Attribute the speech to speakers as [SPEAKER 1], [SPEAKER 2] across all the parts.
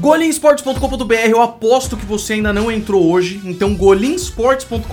[SPEAKER 1] Golinsports.com.br, eu aposto que você ainda não entrou hoje, então golinsports.com.br,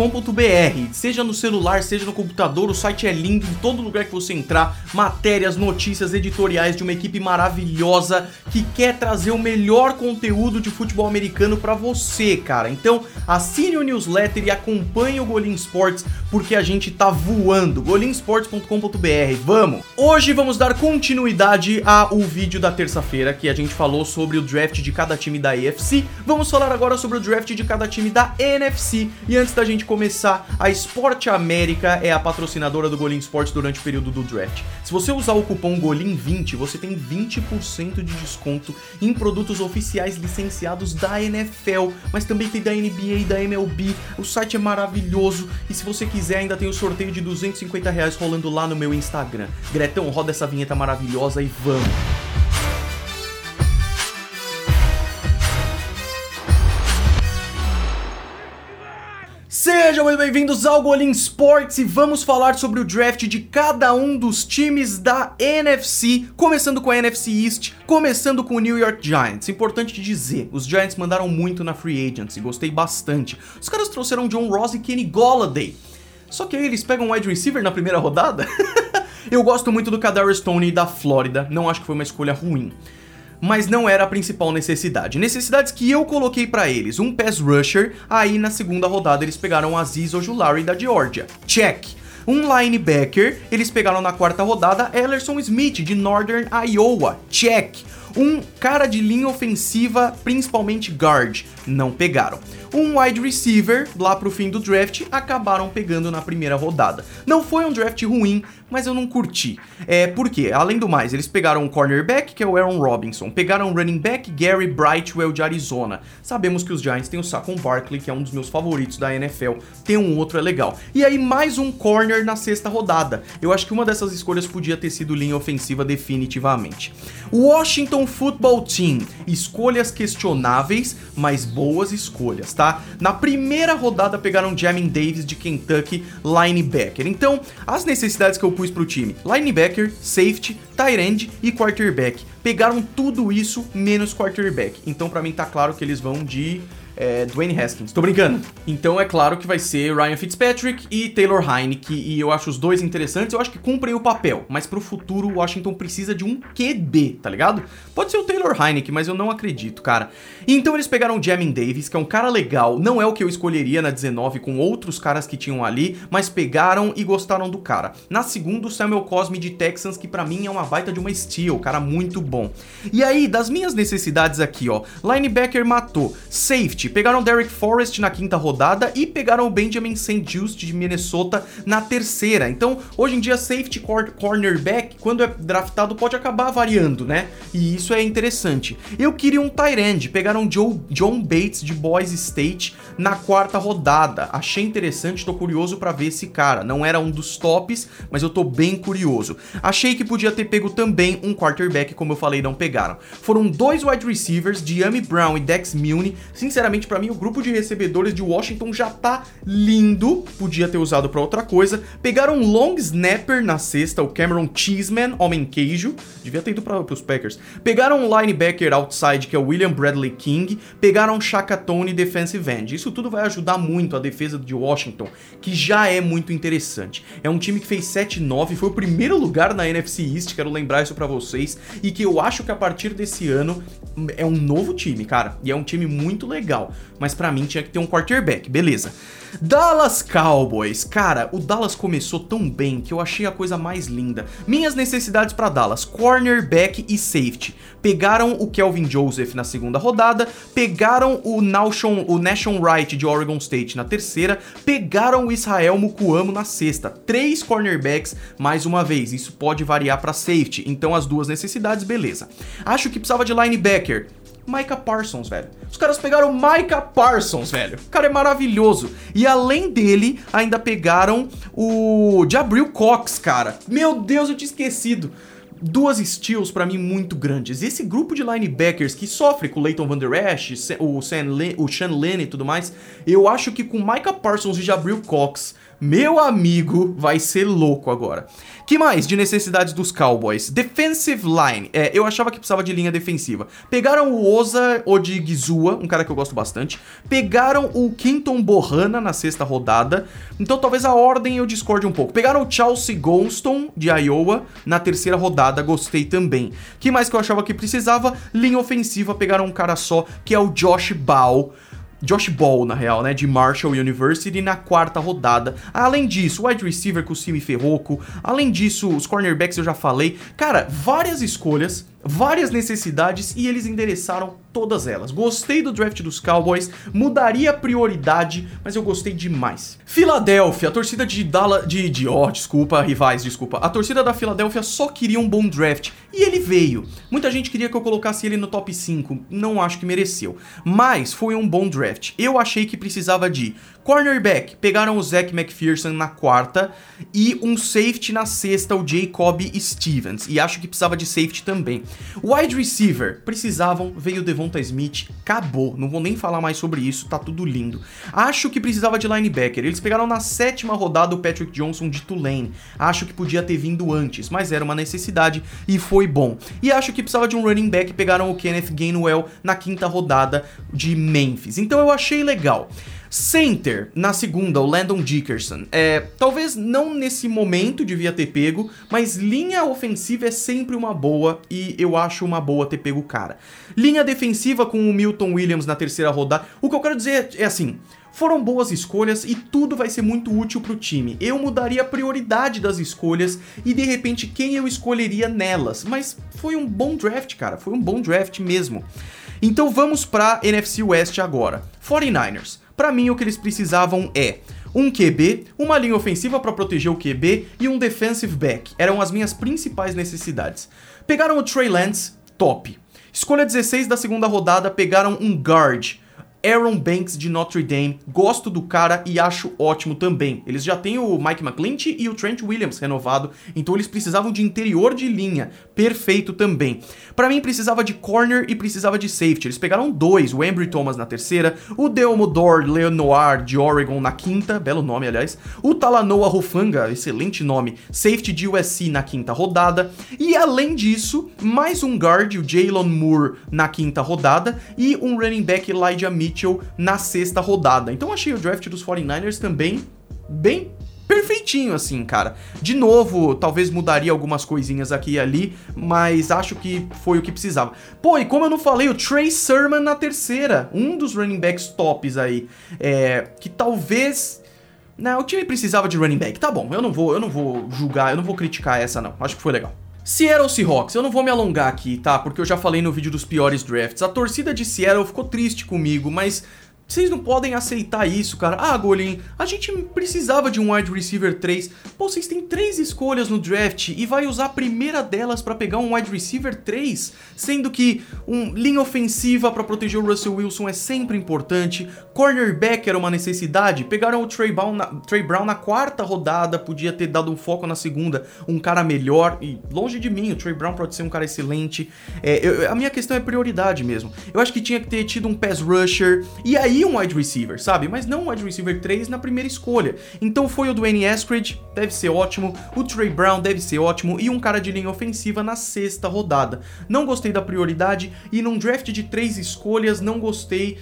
[SPEAKER 1] seja no celular, seja no computador, o site é lindo em todo lugar que você entrar, matérias, notícias, editoriais de uma equipe maravilhosa que quer trazer o melhor conteúdo de futebol americano para você, cara. Então, assine o newsletter e acompanhe o Golim Sports porque a gente tá voando. golinsports.com.br, vamos. Hoje vamos dar continuidade ao vídeo da terça-feira que a gente falou sobre o draft de cada time da AFC. Vamos falar agora sobre o draft de cada time da NFC. E antes da gente começar, a Sport América é a patrocinadora do Golim Sports durante o período do draft. Se você usar o cupom GOLIM20, você tem 20% de desconto em produtos oficiais licenciados da NFL, mas também tem da NBA e da MLB. O site é maravilhoso e se você quiser ainda tem o sorteio de 250 reais rolando lá no meu Instagram. Gretão, roda essa vinheta maravilhosa e vamos! Bem-vindos ao Golim Sports e vamos falar sobre o draft de cada um dos times da NFC, começando com a NFC East, começando com o New York Giants. Importante dizer, os Giants mandaram muito na free agency, gostei bastante. Os caras trouxeram John Ross e Kenny Golladay. Só que aí eles pegam um wide receiver na primeira rodada? Eu gosto muito do Kadarius Stoney da Flórida, não acho que foi uma escolha ruim mas não era a principal necessidade. Necessidades que eu coloquei para eles, um pass rusher, aí na segunda rodada eles pegaram Aziz Ojulari da Georgia. Check. Um linebacker, eles pegaram na quarta rodada Ellerson Smith de Northern Iowa. Check. Um cara de linha ofensiva, principalmente guard, não pegaram. Um wide receiver, lá pro fim do draft, acabaram pegando na primeira rodada. Não foi um draft ruim, mas eu não curti. É, porque, além do mais, eles pegaram um cornerback, que é o Aaron Robinson, pegaram um running back, Gary Brightwell de Arizona. Sabemos que os Giants têm o Saquon Barkley, que é um dos meus favoritos da NFL. Tem um outro, é legal. E aí, mais um corner na sexta rodada. Eu acho que uma dessas escolhas podia ter sido linha ofensiva definitivamente. Washington Football Team. Escolhas questionáveis, mas boas escolhas, tá? Na primeira rodada pegaram Jamin Davis de Kentucky, linebacker. Então, as necessidades que eu pus pro time: linebacker, safety, tight end e quarterback. Pegaram tudo isso menos quarterback. Então, para mim tá claro que eles vão de é, Dwayne Haskins. Tô brincando. Então é claro que vai ser Ryan Fitzpatrick e Taylor Heineke, e eu acho os dois interessantes, eu acho que cumprem o papel, mas pro futuro o Washington precisa de um QB, tá ligado? Pode ser o Taylor Heineke, mas eu não acredito, cara. Então eles pegaram o Jamin Davis, que é um cara legal, não é o que eu escolheria na 19 com outros caras que tinham ali, mas pegaram e gostaram do cara. Na segunda, o Samuel Cosme de Texans, que para mim é uma baita de uma steal, cara muito bom. E aí, das minhas necessidades aqui, ó, linebacker matou, safety pegaram Derek Forrest na quinta rodada e pegaram o Benjamin St. Just de Minnesota na terceira. Então, hoje em dia, safety cornerback, quando é draftado, pode acabar variando, né? E isso é interessante. Eu queria um tight end, pegaram Joe, John Bates de Boise State na quarta rodada. Achei interessante, tô curioso para ver esse cara. Não era um dos tops, mas eu tô bem curioso. Achei que podia ter pego também um quarterback, como eu falei, não pegaram. Foram dois wide receivers, Diami Brown e Dex Milne. Sinceramente, sinceramente, para mim, o grupo de recebedores de Washington já tá lindo. Podia ter usado para outra coisa. Pegaram um long snapper na sexta, o Cameron Cheeseman, homem queijo. Devia ter ido para os Packers. Pegaram um linebacker outside, que é o William Bradley King. Pegaram Shaka Tony defensive end. Isso tudo vai ajudar muito a defesa de Washington, que já é muito interessante. É um time que fez 7-9, foi o primeiro lugar na NFC East, quero lembrar isso para vocês, e que eu acho que a partir desse ano é um novo time, cara. E é um time muito legal legal, mas para mim tinha que ter um quarterback, beleza. Dallas Cowboys. Cara, o Dallas começou tão bem que eu achei a coisa mais linda. Minhas necessidades para Dallas: cornerback e safety. Pegaram o Kelvin Joseph na segunda rodada, pegaram o Nashon, o Nashon Wright de Oregon State na terceira, pegaram o Israel Mukuamo na sexta. Três cornerbacks mais uma vez. Isso pode variar para safety. Então as duas necessidades, beleza. Acho que precisava de linebacker. Micah Parsons, velho. Os caras pegaram Micah Parsons, velho. O cara é maravilhoso. E além dele, ainda pegaram o Jabril Cox, cara. Meu Deus, eu tinha esquecido duas steals para mim muito grandes. Esse grupo de linebackers que sofre com o Leighton Van Der Esch, o, Sean o Sean Lennon e tudo mais, eu acho que com Micah Parsons e Jabril Cox meu amigo, vai ser louco agora. Que mais de necessidades dos Cowboys? Defensive line. É, eu achava que precisava de linha defensiva. Pegaram o Oza Odigizua, um cara que eu gosto bastante. Pegaram o Quinton Bohana na sexta rodada. Então talvez a ordem eu discorde um pouco. Pegaram o Chelsea Gonston de Iowa na terceira rodada, gostei também. Que mais que eu achava que precisava? Linha ofensiva. Pegaram um cara só, que é o Josh Ball. Josh Ball, na real, né, de Marshall University na quarta rodada. Além disso, wide receiver com o Simi Ferroco. Além disso, os cornerbacks eu já falei. Cara, várias escolhas várias necessidades e eles endereçaram todas elas. Gostei do draft dos Cowboys, mudaria a prioridade, mas eu gostei demais. Filadélfia, a torcida de Dallas, de, de oh, desculpa, rivais, desculpa. A torcida da Filadélfia só queria um bom draft e ele veio. Muita gente queria que eu colocasse ele no top 5, não acho que mereceu, mas foi um bom draft. Eu achei que precisava de cornerback, pegaram o Zach McPherson na quarta e um safety na sexta, o Jacob Stevens, e acho que precisava de safety também. Wide receiver, precisavam, veio Devonta Smith, acabou. Não vou nem falar mais sobre isso, tá tudo lindo. Acho que precisava de linebacker. Eles pegaram na sétima rodada o Patrick Johnson de Tulane. Acho que podia ter vindo antes, mas era uma necessidade e foi bom. E acho que precisava de um running back, pegaram o Kenneth Gainwell na quinta rodada de Memphis. Então eu achei legal. Center, na segunda, o Landon Dickerson. É, talvez não nesse momento devia ter pego, mas linha ofensiva é sempre uma boa e eu acho uma boa ter pego o cara. Linha defensiva com o Milton Williams na terceira rodada. O que eu quero dizer é assim, foram boas escolhas e tudo vai ser muito útil pro time. Eu mudaria a prioridade das escolhas e de repente quem eu escolheria nelas, mas foi um bom draft, cara, foi um bom draft mesmo. Então vamos pra NFC West agora. 49ers. Para mim, o que eles precisavam é um QB, uma linha ofensiva para proteger o QB e um defensive back. Eram as minhas principais necessidades. Pegaram o Trey Lance, top. Escolha 16 da segunda rodada, pegaram um guard. Aaron Banks de Notre Dame. Gosto do cara e acho ótimo também. Eles já têm o Mike McClinch e o Trent Williams renovado, então eles precisavam de interior de linha. Perfeito também. Para mim precisava de corner e precisava de safety. Eles pegaram dois, o Embry Thomas na terceira, o Deomodor Leonoir de Oregon na quinta, belo nome aliás, o Talanoa Rufanga, excelente nome, safety de USC na quinta rodada, e além disso, mais um guard, o Jalen Moore na quinta rodada e um running back Elijah Mitchell Mitchell na sexta rodada. Então achei o draft dos 49ers também bem perfeitinho assim, cara. De novo, talvez mudaria algumas coisinhas aqui e ali, mas acho que foi o que precisava. Pô, e como eu não falei, o Trey Sermon na terceira, um dos running backs tops aí, é, que talvez não, o time precisava de running back. Tá bom, eu não vou, eu não vou julgar, eu não vou criticar essa não. Acho que foi legal. Seattle Seahawks, eu não vou me alongar aqui, tá? Porque eu já falei no vídeo dos piores drafts. A torcida de Seattle ficou triste comigo, mas vocês não podem aceitar isso, cara. Ah, Golin, a gente precisava de um wide receiver 3. Pô, vocês têm três escolhas no draft e vai usar a primeira delas para pegar um wide receiver 3, sendo que um linha ofensiva para proteger o Russell Wilson é sempre importante. Cornerback era uma necessidade. Pegaram o Trey Brown, na, Trey Brown na quarta rodada, podia ter dado um foco na segunda, um cara melhor. E longe de mim, o Trey Brown pode ser um cara excelente. É, eu, a minha questão é prioridade mesmo. Eu acho que tinha que ter tido um pass rusher e aí um wide receiver, sabe? Mas não um wide receiver 3 na primeira escolha. Então foi o Dwayne Eskridge, deve ser ótimo, o Trey Brown deve ser ótimo e um cara de linha ofensiva na sexta rodada. Não gostei da prioridade e num draft de três escolhas não gostei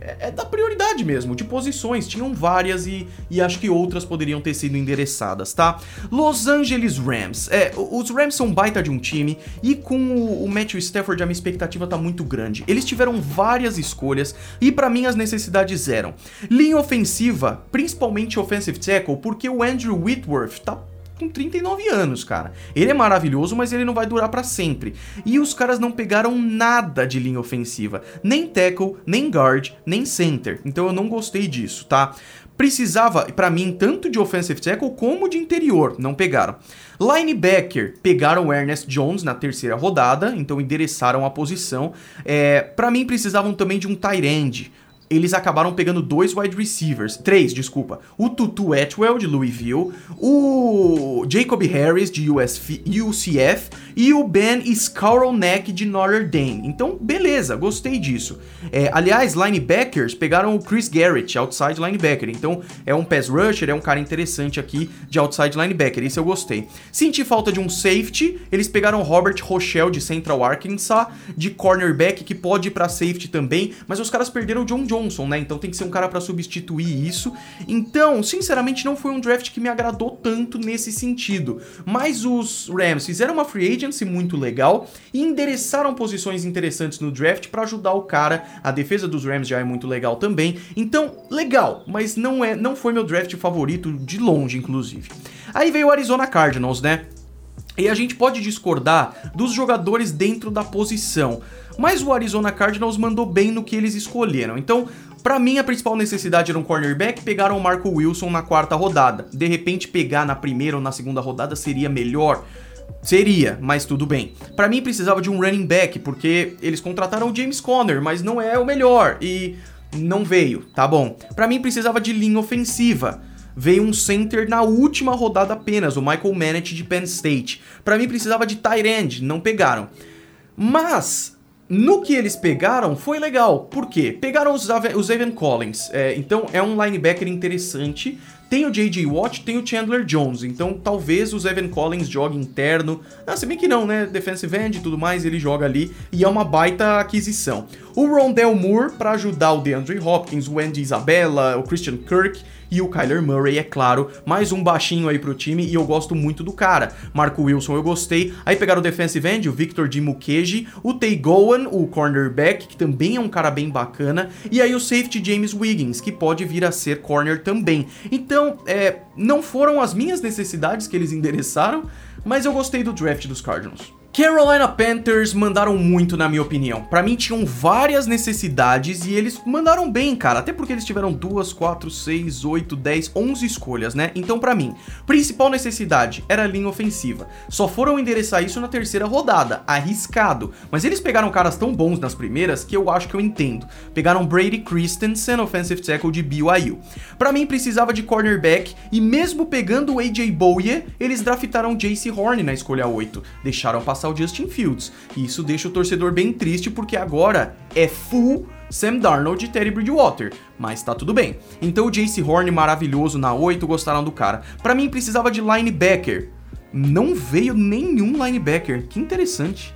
[SPEAKER 1] é, é da prioridade mesmo, de posições. Tinham várias e, e acho que outras poderiam ter sido endereçadas, tá? Los Angeles Rams. É, os Rams são baita de um time e com o, o Matthew Stafford a minha expectativa tá muito grande. Eles tiveram várias escolhas e para mim as necessidades eram linha ofensiva, principalmente offensive tackle, porque o Andrew Whitworth tá com 39 anos, cara. Ele é maravilhoso, mas ele não vai durar para sempre. E os caras não pegaram nada de linha ofensiva, nem tackle, nem guard, nem center. Então eu não gostei disso, tá? Precisava, para mim, tanto de offensive tackle como de interior, não pegaram. Linebacker, pegaram o Ernest Jones na terceira rodada, então endereçaram a posição. É, para mim, precisavam também de um tight end eles acabaram pegando dois wide receivers, três, desculpa. O Tutu Atwell de Louisville, o Jacob Harris de USF, UCF e o Ben Skowronek de Notre Dame. Então, beleza, gostei disso. É, aliás, linebackers pegaram o Chris Garrett, outside linebacker. Então, é um pass rusher, é um cara interessante aqui de outside linebacker. Isso eu gostei. Senti falta de um safety, eles pegaram Robert Rochelle de Central Arkansas, de cornerback que pode ir para safety também, mas os caras perderam o John Jones Johnson, né? Então tem que ser um cara para substituir isso. Então, sinceramente, não foi um draft que me agradou tanto nesse sentido. Mas os Rams fizeram uma free agency muito legal e endereçaram posições interessantes no draft para ajudar o cara. A defesa dos Rams já é muito legal também. Então, legal, mas não é, não foi meu draft favorito de longe, inclusive. Aí veio o Arizona Cardinals, né? E a gente pode discordar dos jogadores dentro da posição, mas o Arizona Cardinals mandou bem no que eles escolheram. Então, para mim, a principal necessidade era um cornerback, pegaram o Marco Wilson na quarta rodada. De repente, pegar na primeira ou na segunda rodada seria melhor. Seria, mas tudo bem. Para mim precisava de um running back, porque eles contrataram o James Conner, mas não é o melhor e não veio, tá bom. Para mim precisava de linha ofensiva veio um center na última rodada apenas, o Michael Manet de Penn State. Para mim precisava de tight end, não pegaram. Mas no que eles pegaram foi legal. Por quê? Pegaram os, os Evan Collins. É, então é um linebacker interessante. Tem o J.J. Watt, tem o Chandler Jones. Então talvez os Evan Collins jogue interno. Ah, se bem que não, né? Defensive end e tudo mais, ele joga ali. E é uma baita aquisição. O Rondell Moore para ajudar o DeAndre Hopkins, o Andy Isabella, o Christian Kirk e o Kyler Murray, é claro, mais um baixinho aí pro time e eu gosto muito do cara. Marco Wilson eu gostei. Aí pegaram o defensive end, o Victor de Mukeji, o Tay Gowan, o cornerback, que também é um cara bem bacana, e aí o safety James Wiggins, que pode vir a ser corner também. Então, é, não foram as minhas necessidades que eles endereçaram, mas eu gostei do draft dos Cardinals. Carolina Panthers mandaram muito, na minha opinião. Para mim, tinham várias necessidades e eles mandaram bem, cara. Até porque eles tiveram 2, 4, 6, 8, 10, 11 escolhas, né? Então, para mim, principal necessidade era a linha ofensiva. Só foram endereçar isso na terceira rodada. Arriscado. Mas eles pegaram caras tão bons nas primeiras que eu acho que eu entendo. Pegaram Brady Christensen, offensive tackle de BYU. Para mim, precisava de cornerback e mesmo pegando o AJ Bowie, eles draftaram JC Horn na escolha 8. Deixaram passar passar o Justin Fields. E isso deixa o torcedor bem triste porque agora é full Sam Darnold e Terry Bridgewater, mas tá tudo bem. Então o Jace Horn maravilhoso na 8, gostaram do cara. Para mim precisava de linebacker. Não veio nenhum linebacker. Que interessante.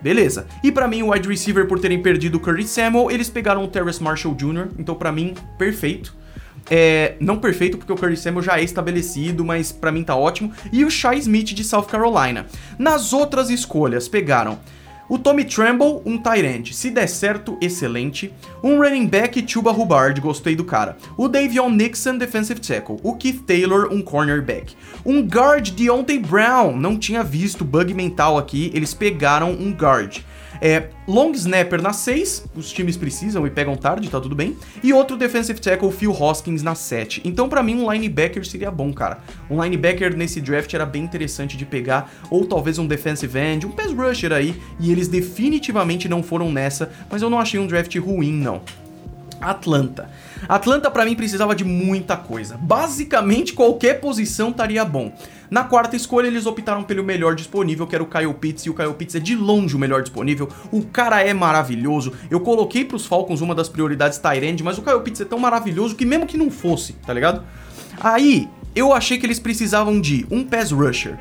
[SPEAKER 1] Beleza. E para mim o wide receiver por terem perdido o Curtis Samuel, eles pegaram o Terrace Marshall Jr., então para mim perfeito. É, não perfeito, porque o Curtis Samuel já é estabelecido, mas para mim tá ótimo. E o Shai Smith de South Carolina. Nas outras escolhas, pegaram o Tommy Tremble, um end. Se der certo, excelente. Um running back, Chuba Hubbard, gostei do cara. O Davion Nixon, defensive tackle. O Keith Taylor, um cornerback. Um guard, Deontay Brown. Não tinha visto bug mental aqui, eles pegaram um guard. É, long snapper na 6, os times precisam e pegam tarde, tá tudo bem. E outro defensive tackle, Phil Hoskins, na 7. Então, para mim, um linebacker seria bom, cara. Um linebacker nesse draft era bem interessante de pegar, ou talvez um defensive end, um pass rusher aí, e eles definitivamente não foram nessa, mas eu não achei um draft ruim, não. Atlanta. Atlanta para mim precisava de muita coisa. Basicamente qualquer posição estaria bom. Na quarta escolha, eles optaram pelo melhor disponível, que era o Kyle Pitts, e o Kyle Pitts é de longe o melhor disponível. O cara é maravilhoso. Eu coloquei pros Falcons uma das prioridades Tyrande, mas o Kyle Pitts é tão maravilhoso que mesmo que não fosse, tá ligado? Aí, eu achei que eles precisavam de um pass rusher.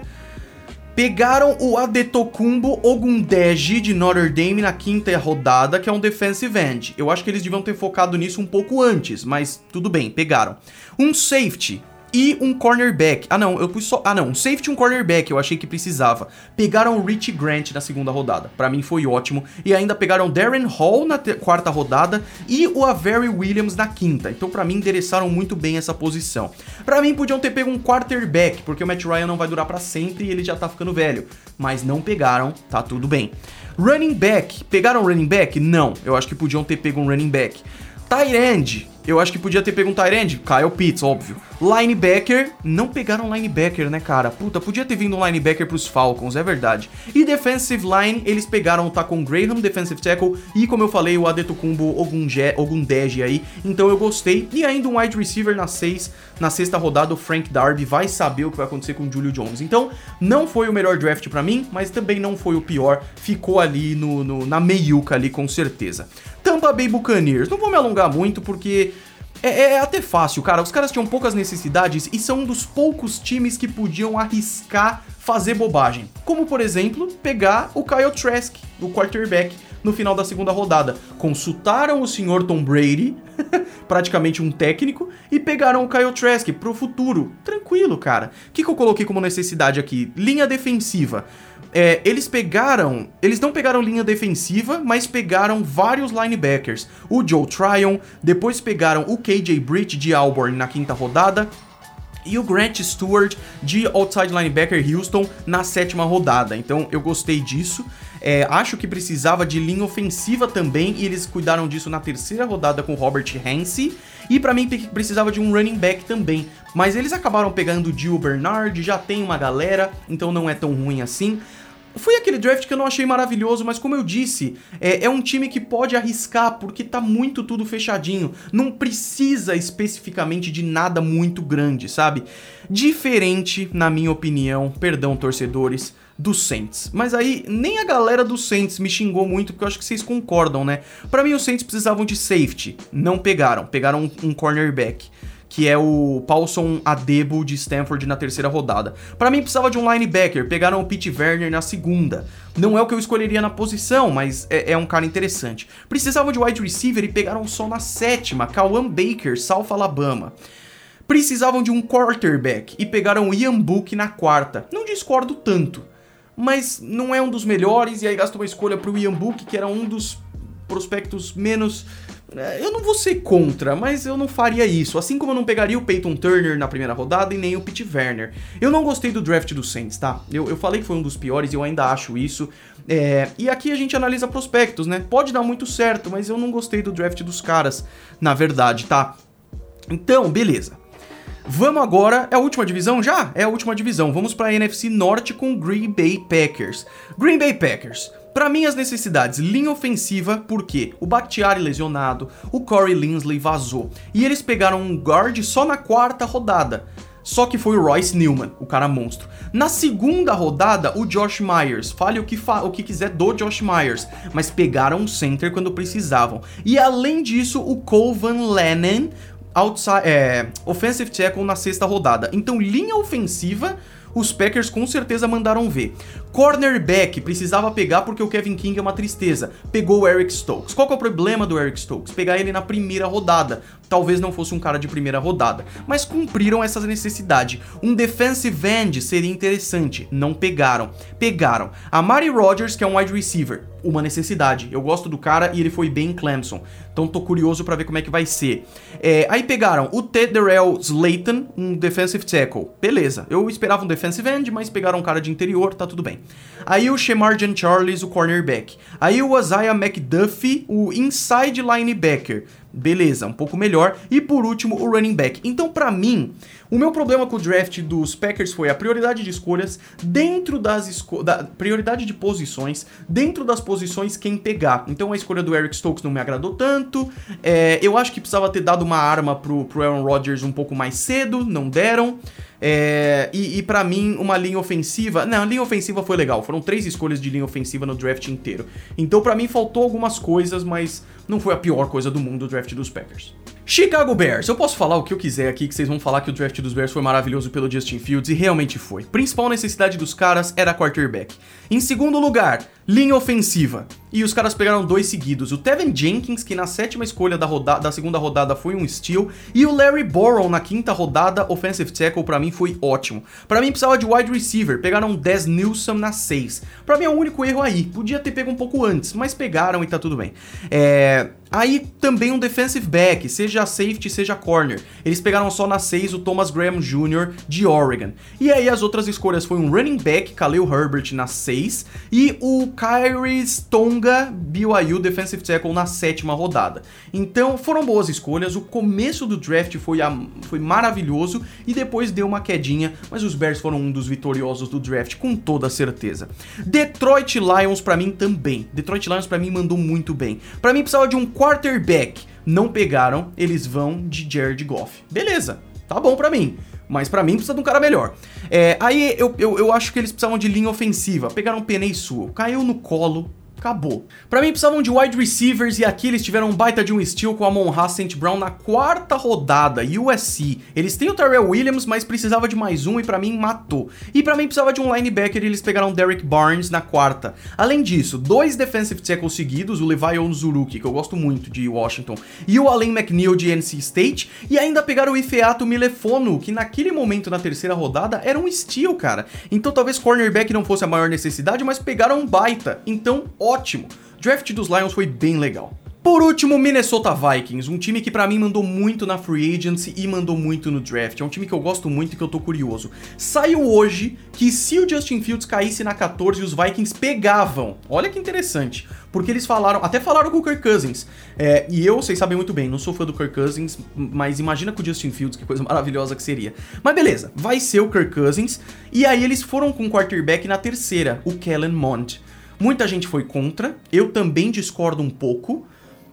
[SPEAKER 1] Pegaram o Adetokumbo Ogundeji de Notre Dame na quinta rodada, que é um defensive end. Eu acho que eles deviam ter focado nisso um pouco antes, mas tudo bem, pegaram. Um safety, e um cornerback. Ah, não, eu pus só. Ah, não, um safety e um cornerback, eu achei que precisava. Pegaram o Rich Grant na segunda rodada. Para mim foi ótimo. E ainda pegaram Darren Hall na quarta rodada e o Avery Williams na quinta. Então, para mim, endereçaram muito bem essa posição. Para mim, podiam ter pego um quarterback, porque o Matt Ryan não vai durar para sempre e ele já tá ficando velho. Mas não pegaram, tá tudo bem. Running back, pegaram running back? Não, eu acho que podiam ter pego um running back. Tyrande, eu acho que podia ter pego um Tyrande, Kyle Pitts, óbvio. Linebacker, não pegaram linebacker, né, cara? Puta, podia ter vindo um linebacker pros Falcons, é verdade. E defensive line, eles pegaram o Tacon Graham, defensive tackle, e como eu falei, o Adetokumbo Ogundeji aí. Então eu gostei. E ainda um wide receiver na 6, na sexta rodada, o Frank Darby vai saber o que vai acontecer com o Julio Jones. Então, não foi o melhor draft para mim, mas também não foi o pior. Ficou ali no, no na meiuca ali, com certeza. Tampa Bay Buccaneers, não vou me alongar muito, porque é, é, é, até fácil, cara. Os caras tinham poucas necessidades e são um dos poucos times que podiam arriscar fazer bobagem. Como, por exemplo, pegar o Kyle Trask, o quarterback, no final da segunda rodada. Consultaram o senhor Tom Brady, praticamente um técnico, e pegaram o Kyle Trask pro futuro. Tranquilo, cara. O que, que eu coloquei como necessidade aqui? Linha defensiva. É, eles pegaram. Eles não pegaram linha defensiva, mas pegaram vários linebackers. O Joe Tryon, depois pegaram o KJ Britt de Auburn na quinta rodada. E o Grant Stewart de outside linebacker Houston na sétima rodada. Então eu gostei disso. É, acho que precisava de linha ofensiva também, e eles cuidaram disso na terceira rodada com o Robert Hansen. E para mim precisava de um running back também. Mas eles acabaram pegando o Gil Bernard, já tem uma galera, então não é tão ruim assim. Foi aquele draft que eu não achei maravilhoso, mas como eu disse, é, é, um time que pode arriscar porque tá muito tudo fechadinho. Não precisa especificamente de nada muito grande, sabe? Diferente, na minha opinião, perdão, torcedores, do Saints. Mas aí nem a galera do Saints me xingou muito, porque eu acho que vocês concordam, né? Para mim, os Saints precisavam de safety. Não pegaram. Pegaram um, um cornerback que é o Paulson Adebo de Stanford na terceira rodada. Para mim precisava de um linebacker, pegaram o Pete Werner na segunda. Não é o que eu escolheria na posição, mas é, é um cara interessante. Precisavam de wide receiver e pegaram só na sétima, Kawan Baker, South Alabama. Precisavam de um quarterback e pegaram Ian Book na quarta. Não discordo tanto, mas não é um dos melhores e aí gastou uma escolha pro Ian Book, que era um dos prospectos menos é, eu não vou ser contra, mas eu não faria isso. Assim como eu não pegaria o Peyton Turner na primeira rodada e nem o Pete Werner. Eu não gostei do draft do Saints, tá? Eu, eu falei que foi um dos piores e eu ainda acho isso. É, e aqui a gente analisa prospectos, né? Pode dar muito certo, mas eu não gostei do draft dos caras, na verdade, tá? Então, beleza. Vamos agora, é a última divisão já? É a última divisão. Vamos para a NFC Norte com Green Bay Packers. Green Bay Packers. Para minhas necessidades, linha ofensiva, porque o Bakhtiari lesionado, o Corey Linsley vazou. E eles pegaram um guard só na quarta rodada. Só que foi o Royce Newman, o cara monstro. Na segunda rodada, o Josh Myers. Fale o que, fa o que quiser do Josh Myers. Mas pegaram um center quando precisavam. E além disso, o Colvan Lennon, outside, é, offensive tackle na sexta rodada. Então, linha ofensiva os Packers com certeza mandaram ver. Cornerback precisava pegar porque o Kevin King é uma tristeza. Pegou o Eric Stokes. Qual é o problema do Eric Stokes? Pegar ele na primeira rodada. Talvez não fosse um cara de primeira rodada, mas cumpriram essa necessidade. Um defensive end seria interessante. Não pegaram. Pegaram a Mari Rogers, que é um wide receiver. Uma necessidade. Eu gosto do cara e ele foi bem em Clemson. Então tô curioso para ver como é que vai ser. É, aí pegaram o Tedderell Slayton, um defensive tackle. Beleza. Eu esperava um defensive end, mas pegaram um cara de interior, tá tudo bem. Aí o Shemarjan Charles, o cornerback. Aí o Isaiah McDuffie, o inside linebacker. Beleza, um pouco melhor. E por último, o running back. Então, para mim, o meu problema com o draft dos Packers foi a prioridade de escolhas dentro das esco da prioridade de posições, dentro das posições quem pegar. Então a escolha do Eric Stokes não me agradou tanto. É, eu acho que precisava ter dado uma arma pro, pro Aaron Rodgers um pouco mais cedo, não deram. É, e, e para mim, uma linha ofensiva. Não, a linha ofensiva foi legal. Foram três escolhas de linha ofensiva no draft inteiro. Então, para mim, faltou algumas coisas, mas não foi a pior coisa do mundo o draft dos Packers. Chicago Bears. Eu posso falar o que eu quiser aqui, que vocês vão falar que o draft dos Bears foi maravilhoso pelo Justin Fields, e realmente foi. Principal necessidade dos caras era quarterback. Em segundo lugar, linha ofensiva. E os caras pegaram dois seguidos. O Tevin Jenkins, que na sétima escolha da, da segunda rodada foi um steal, e o Larry Borrow na quinta rodada, offensive tackle, para mim foi ótimo. Para mim precisava de wide receiver, pegaram Des Nilsson na 6. Para mim é o único erro aí. Podia ter pego um pouco antes, mas pegaram e tá tudo bem. É... Aí também um defensive back, seja safety, seja corner. Eles pegaram só na 6 o Thomas Graham Jr. de Oregon. E aí as outras escolhas foi um running back, Khalil Herbert na 6, e o Kyrie Tonga BYU Defensive Tackle na sétima rodada. Então foram boas escolhas, o começo do draft foi, a, foi maravilhoso e depois deu uma quedinha, mas os Bears foram um dos vitoriosos do draft com toda certeza. Detroit Lions para mim também. Detroit Lions para mim mandou muito bem. Para mim precisava de um quarterback. Não pegaram, eles vão de Jared Goff. Beleza, tá bom para mim. Mas para mim precisa de um cara melhor. É, aí eu, eu, eu, acho que eles precisavam de linha ofensiva. Pegaram o Penei Sua. Caiu no colo acabou. Para mim precisavam de wide receivers e aqui eles tiveram um baita de um steal com a Monra St. Brown na quarta rodada, USC. Eles têm o Terrell Williams, mas precisava de mais um e para mim matou. E para mim precisava de um linebacker e eles pegaram Derek Barnes na quarta. Além disso, dois defensive tackles seguidos, o Levi Onzuruki, que eu gosto muito de Washington, e o Allen McNeil de NC State, e ainda pegaram o Ifeato Milefono, que naquele momento na terceira rodada era um steal, cara. Então talvez cornerback não fosse a maior necessidade, mas pegaram um baita. Então, ótimo. O draft dos Lions foi bem legal. Por último, Minnesota Vikings, um time que para mim mandou muito na free agency e mandou muito no draft. É um time que eu gosto muito e que eu tô curioso. Saiu hoje que se o Justin Fields caísse na 14, os Vikings pegavam. Olha que interessante, porque eles falaram, até falaram com o Kirk Cousins. É, e eu, vocês sabem muito bem, não sou fã do Kirk Cousins, mas imagina com o Justin Fields, que coisa maravilhosa que seria. Mas beleza, vai ser o Kirk Cousins. E aí eles foram com o quarterback na terceira, o Kellen Mond. Muita gente foi contra, eu também discordo um pouco,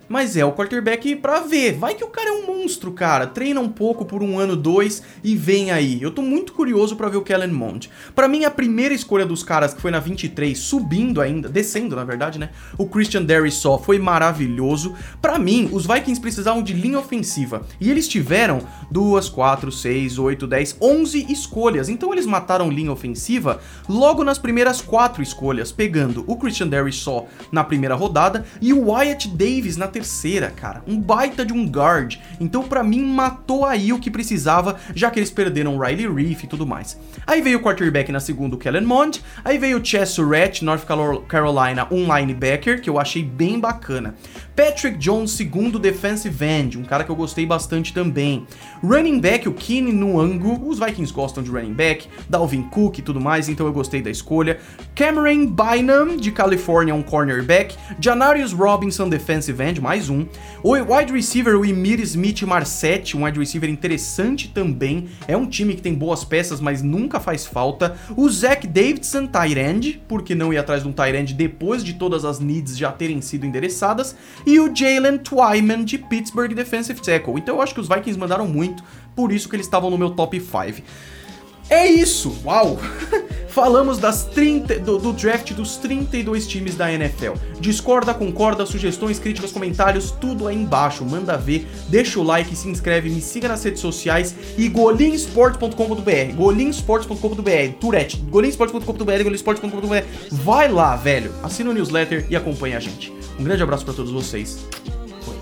[SPEAKER 1] mas é o quarterback pra ver. Vai que o cara é um monstro, cara. Treina um pouco por um ano, dois e vem aí. Eu tô muito curioso para ver o Kellen Mond. Para mim, a primeira escolha dos caras, que foi na 23, subindo ainda, descendo na verdade, né? O Christian Derry só foi maravilhoso. Para mim, os Vikings precisavam de linha ofensiva. E eles tiveram duas, quatro, seis, oito, dez, onze escolhas. Então eles mataram linha ofensiva logo nas primeiras quatro escolhas, pegando o Christian Derry só na primeira rodada e o Wyatt Davis na terceira, cara. Um baita de um guard. Então, para mim, matou aí o que precisava, já que eles perderam Riley Reef e tudo mais. Aí veio o quarterback na segunda, o Kellen Mond. Aí veio o Chess Surratt, North Carolina, um linebacker, que eu achei bem bacana. Patrick Jones, segundo defensive end, um cara que eu gostei bastante também. Running back, o Keenan Nuango, os Vikings gostam de running back, Dalvin Cook e tudo mais, então eu gostei da escolha. Cameron Bynum, de Califórnia, um cornerback. Janarius Robinson, defensive end, mais um. O wide receiver, o Emir Smith Marset, um wide receiver interessante também. É um time que tem boas peças, mas nunca faz falta. O Zach Davidson, end, porque não ir atrás de um end depois de todas as needs já terem sido endereçadas e o Jalen Twyman de Pittsburgh Defensive Tackle. Então eu acho que os Vikings mandaram muito, por isso que eles estavam no meu top 5. É isso! Uau! Falamos das 30, do, do, draft dos 32 times da NFL. Discorda, concorda, sugestões, críticas, comentários, tudo aí embaixo. Manda ver, deixa o like, se inscreve, me siga nas redes sociais e golinsports.com.br. Golinsports.com.br. Turete. Golinsports.com.br, golinsports.com.br. Vai lá, velho. Assina o newsletter e acompanha a gente. Um grande abraço para todos vocês. Foi.